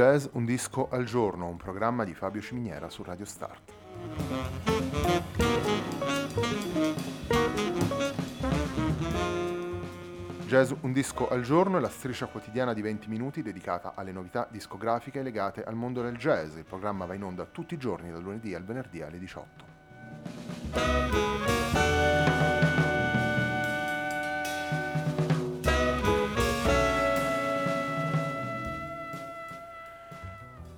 Jazz Un disco al giorno, un programma di Fabio Ciminiera su Radio Start. Jazz Un disco al giorno è la striscia quotidiana di 20 minuti dedicata alle novità discografiche legate al mondo del jazz. Il programma va in onda tutti i giorni dal lunedì al venerdì alle 18.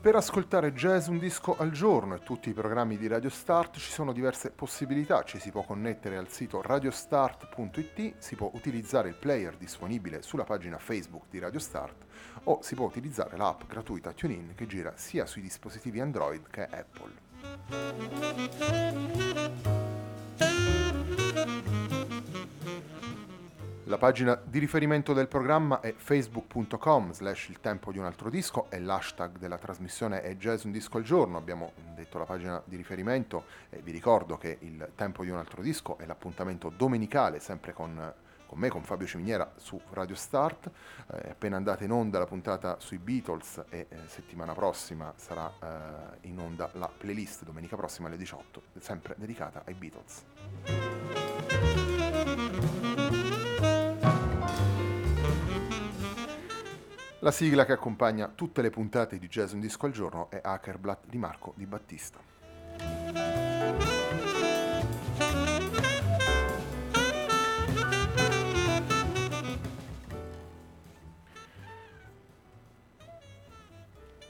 Per ascoltare jazz un disco al giorno e tutti i programmi di Radio Start ci sono diverse possibilità, ci si può connettere al sito radiostart.it, si può utilizzare il player disponibile sulla pagina Facebook di Radio Start o si può utilizzare l'app gratuita TuneIn che gira sia sui dispositivi Android che Apple. La pagina di riferimento del programma è facebook.com slash il tempo di un altro disco e l'hashtag della trasmissione è jazz un disco al giorno. Abbiamo detto la pagina di riferimento e vi ricordo che il tempo di un altro disco è l'appuntamento domenicale sempre con, con me, con Fabio Ciminiera su Radio Start. Eh, appena andata in onda la puntata sui Beatles e eh, settimana prossima sarà eh, in onda la playlist domenica prossima alle 18, sempre dedicata ai Beatles. La sigla che accompagna tutte le puntate di Jazz Un Disco al Giorno è Hackerblatt di Marco Di Battista.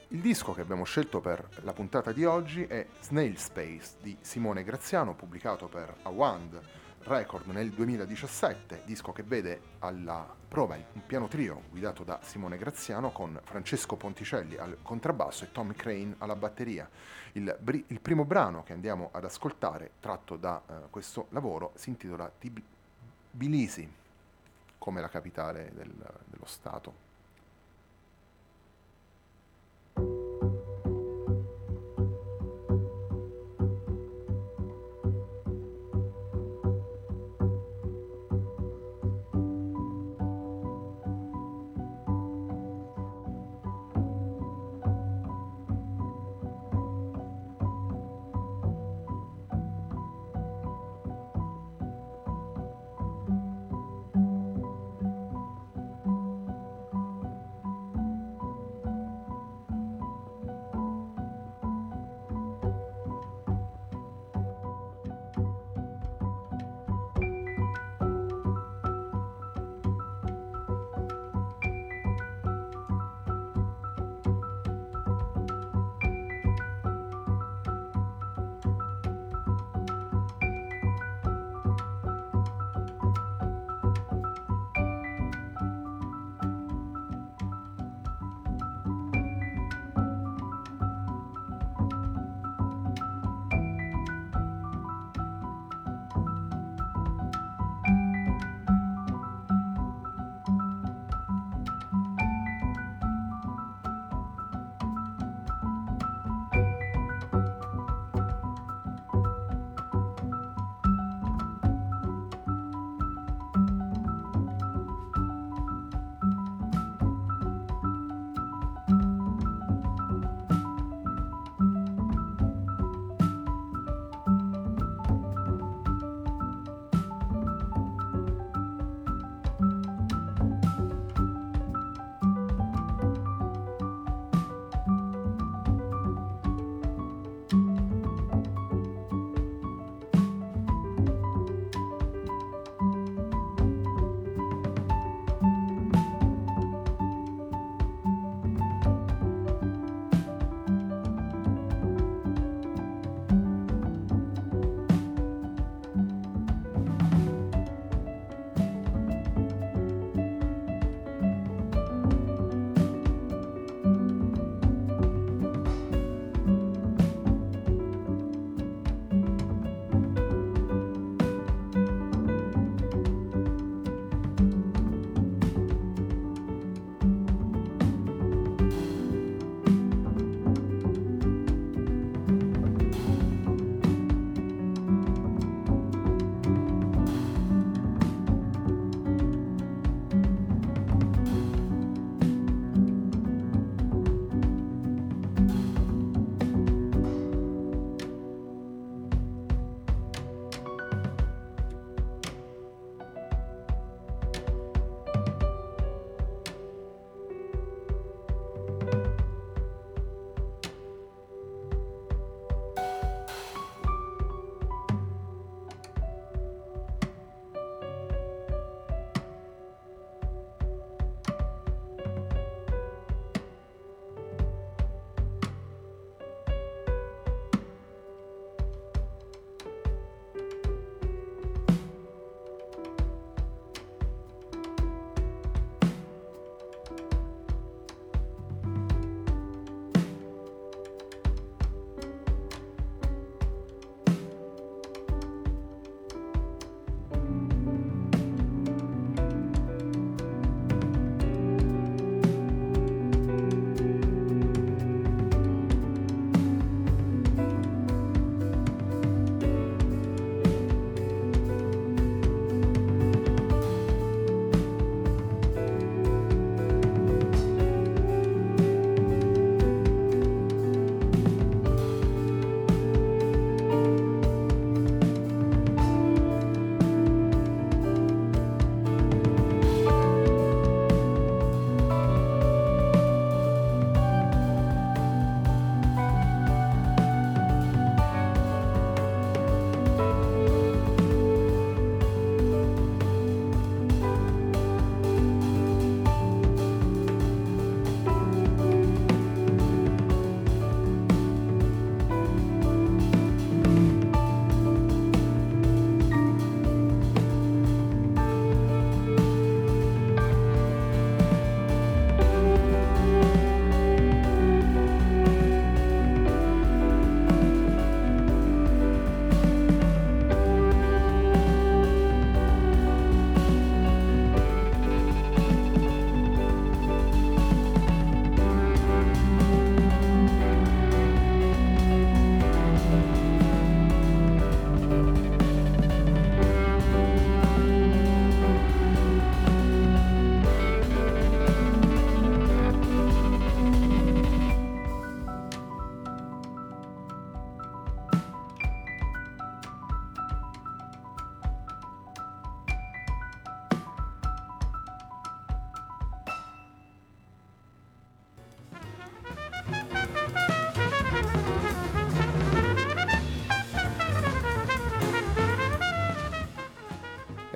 Il disco che abbiamo scelto per la puntata di oggi è Snail Space di Simone Graziano, pubblicato per Awand Record nel 2017, disco che vede alla prova un piano trio guidato da Simone Graziano con Francesco Ponticelli al contrabbasso e Tommy Crane alla batteria. Il, bri- il primo brano che andiamo ad ascoltare, tratto da uh, questo lavoro, si intitola Tbilisi, come la capitale del, dello Stato.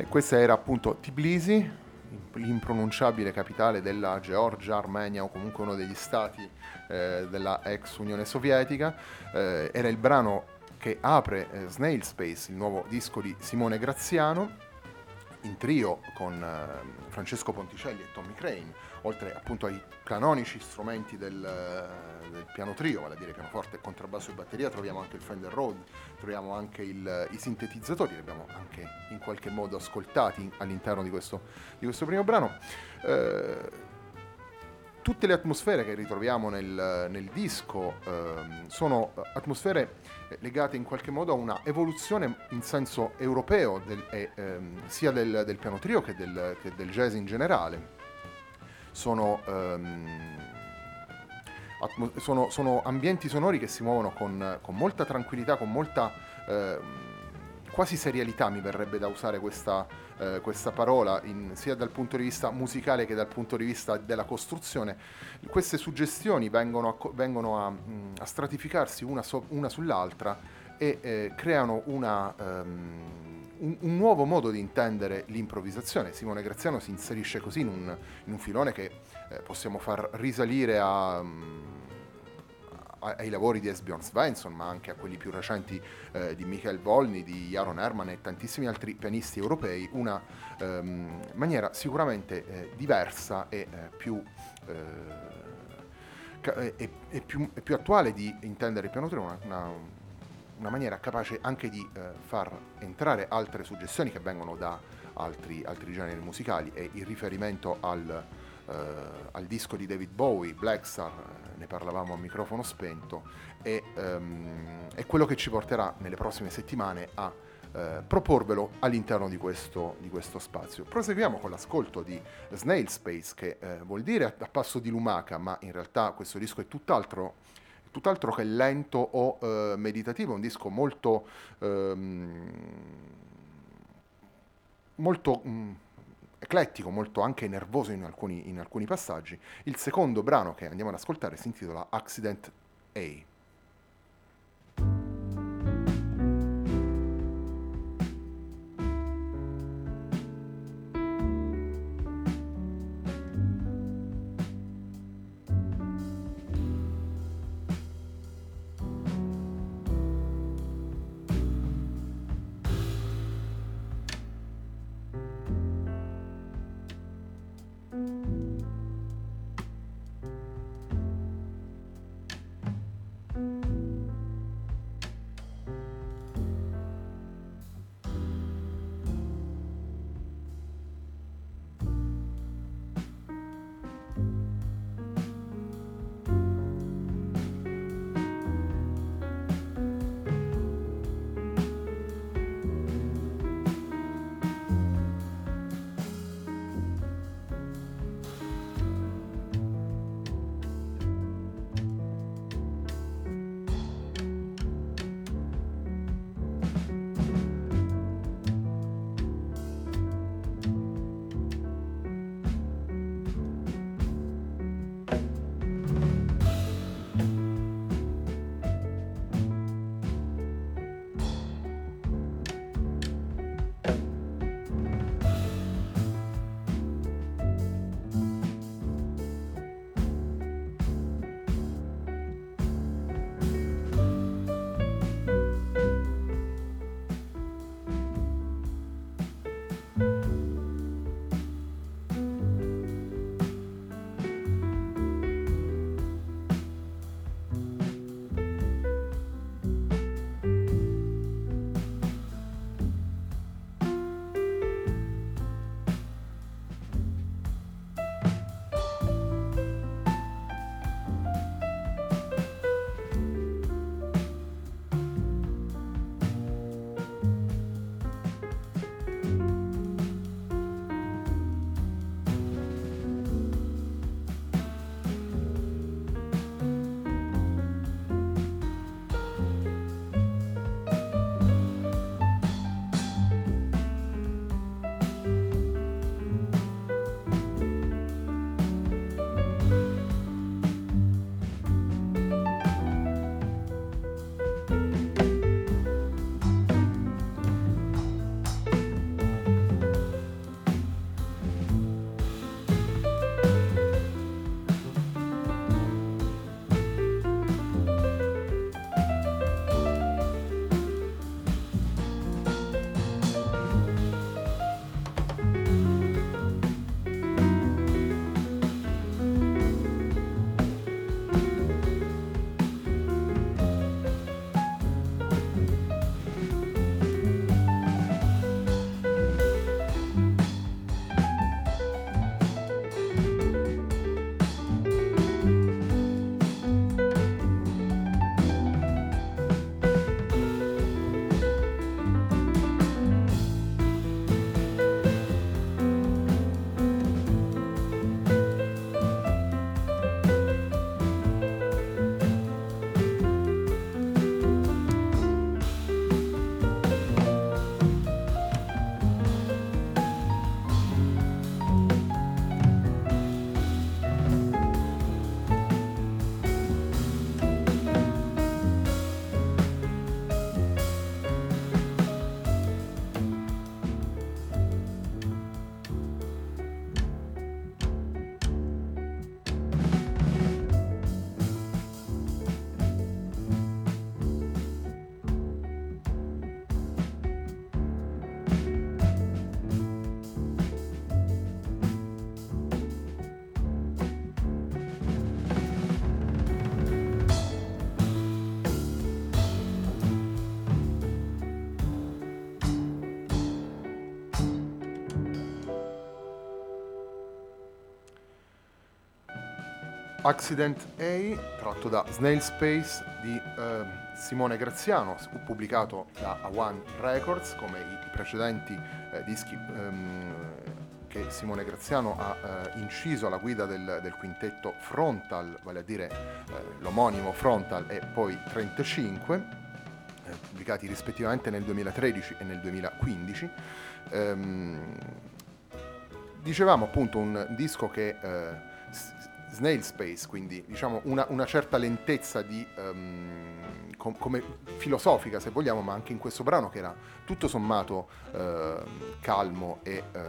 Questa era appunto Tbilisi, l'impronunciabile capitale della Georgia, Armenia o comunque uno degli stati eh, della ex Unione Sovietica. Eh, era il brano che apre eh, Snail Space, il nuovo disco di Simone Graziano, in trio con eh, Francesco Ponticelli e Tommy Crane, oltre appunto ai canonici strumenti del, eh, del piano trio, vale a dire pianoforte, contrabbasso e batteria, troviamo anche il Fender Rhodes, troviamo anche il, i sintetizzatori, li abbiamo anche in qualche modo ascoltati all'interno di questo, di questo primo brano. Eh, tutte le atmosfere che ritroviamo nel, nel disco eh, sono atmosfere legate in qualche modo a una evoluzione in senso europeo del, eh, ehm, sia del, del, piano trio che del, che del, jazz in generale. Sono, ehm, atmo- sono, sono, ambienti sonori che si muovono con, con molta tranquillità, con molta eh, quasi serialità, mi verrebbe da usare questa, eh, questa parola, in, sia dal punto di vista musicale che dal punto di vista della costruzione. Queste suggestioni vengono a, vengono a, mm, a stratificarsi una, so, una, sull'altra e eh, creano una, um, un, un, nuovo modo di intendere l'improvvisazione. Simone Graziano si inserisce così in un, in un filone che eh, possiamo far risalire a... Um, ai lavori di Esbjorn Svensson, ma anche a quelli più recenti eh, di Michael Volny, di Jaron Herman e tantissimi altri pianisti europei, una ehm, maniera sicuramente eh, diversa e eh, più, e, eh, e più, e più, attuale di intendere il piano una, una, una, maniera capace anche di eh, far entrare altre suggestioni che vengono da altri, altri generi musicali e il riferimento al, eh, al disco di David Bowie, Black Star, ne parlavamo a microfono spento, e um, è quello che ci porterà nelle prossime settimane a eh, proporvelo all'interno di questo, di questo, spazio. Proseguiamo con l'ascolto di Snail Space, che eh, vuol dire a passo di lumaca, ma in realtà questo disco è tutt'altro, tutt'altro che lento o eh, meditativo, è un disco molto... Ehm, molto mh, mm, eclettico, molto anche nervoso in alcuni, in alcuni passaggi. Il secondo brano che andiamo ad ascoltare si intitola Accident A. Accident A, tratto da Snail Space di eh, Simone Graziano, pubblicato da A1 Records, come i precedenti eh, dischi ehm, che Simone Graziano ha eh, inciso alla guida del, del, quintetto Frontal, vale a dire eh, l'omonimo Frontal e poi 35, eh, pubblicati rispettivamente nel 2013 e nel 2015. Ehm, dicevamo appunto un disco che eh, snail space, quindi diciamo una, una certa lentezza di, um, com- come filosofica se vogliamo, ma anche in questo brano che era tutto sommato uh, calmo e uh,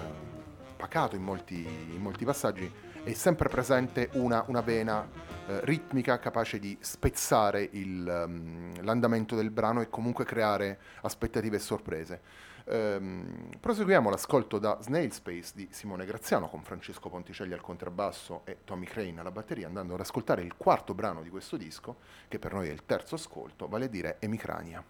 pacato in molti, in molti, passaggi, è sempre presente una, una vena uh, ritmica capace di spezzare il, um, l'andamento del brano e comunque creare aspettative e sorprese. Ehm, proseguiamo l'ascolto da Snail Space di Simone Graziano con Francesco Ponticelli al contrabbasso e Tommy Crane alla batteria, andando ad ascoltare il quarto brano di questo disco, che per noi è il terzo ascolto, vale a dire Emicrania.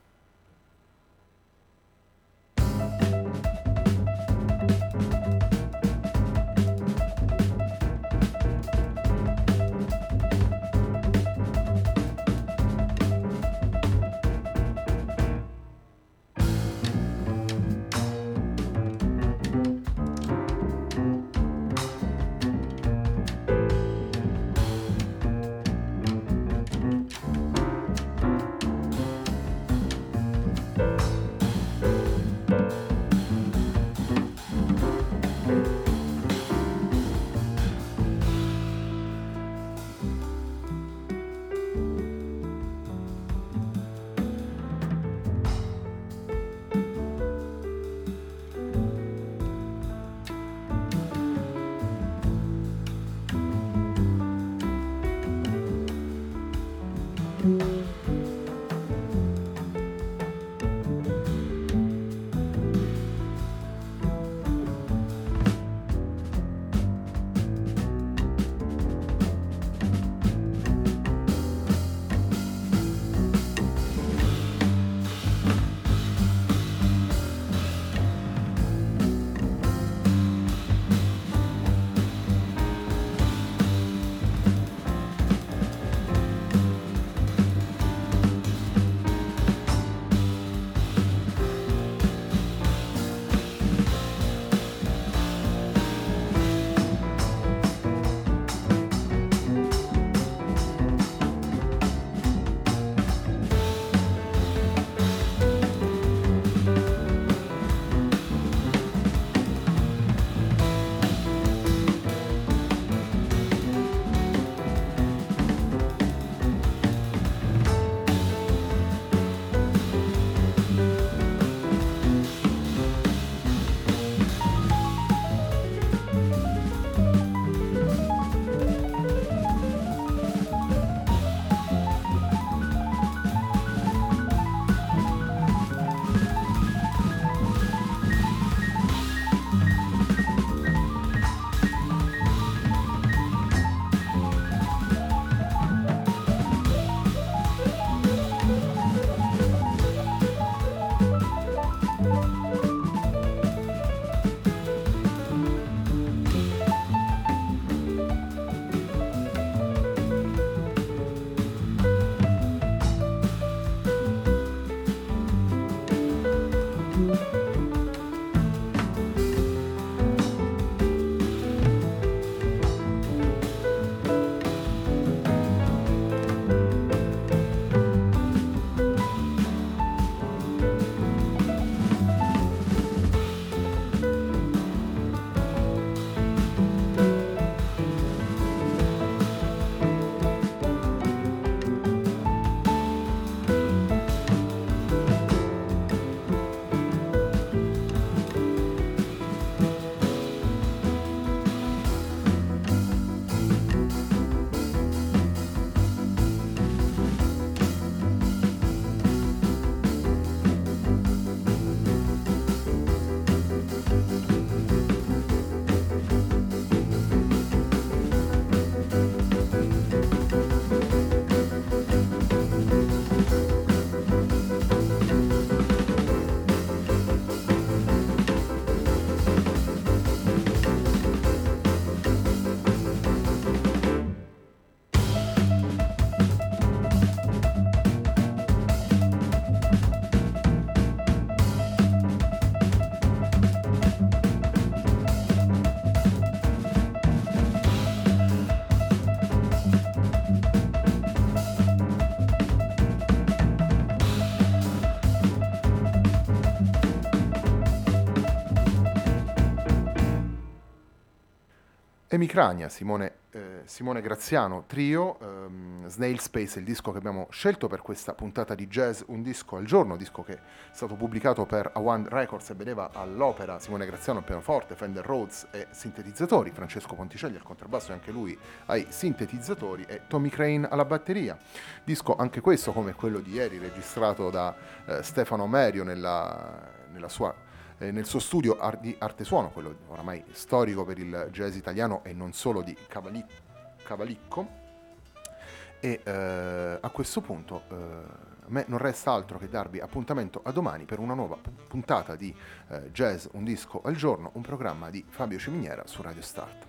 Semicrania, Simone, eh, Simone Graziano, trio, ehm, Snail Space il disco che abbiamo scelto per questa puntata di jazz Un disco al giorno, disco che è stato pubblicato per A1 Records e vedeva all'opera Simone Graziano al pianoforte, Fender Rhodes e sintetizzatori, Francesco Ponticelli al contrabbasso e anche lui ai sintetizzatori e Tommy Crane alla batteria. Disco anche questo come quello di ieri registrato da eh, Stefano Merio nella, nella sua eh, nel suo studio ar- di arte suono, quello oramai storico per il jazz italiano e non solo di Cavali- Cavalicco. E eh, a questo punto eh, a me non resta altro che darvi appuntamento a domani per una nuova puntata di eh, Jazz Un disco al giorno, un programma di Fabio Ciminiera su Radio Start.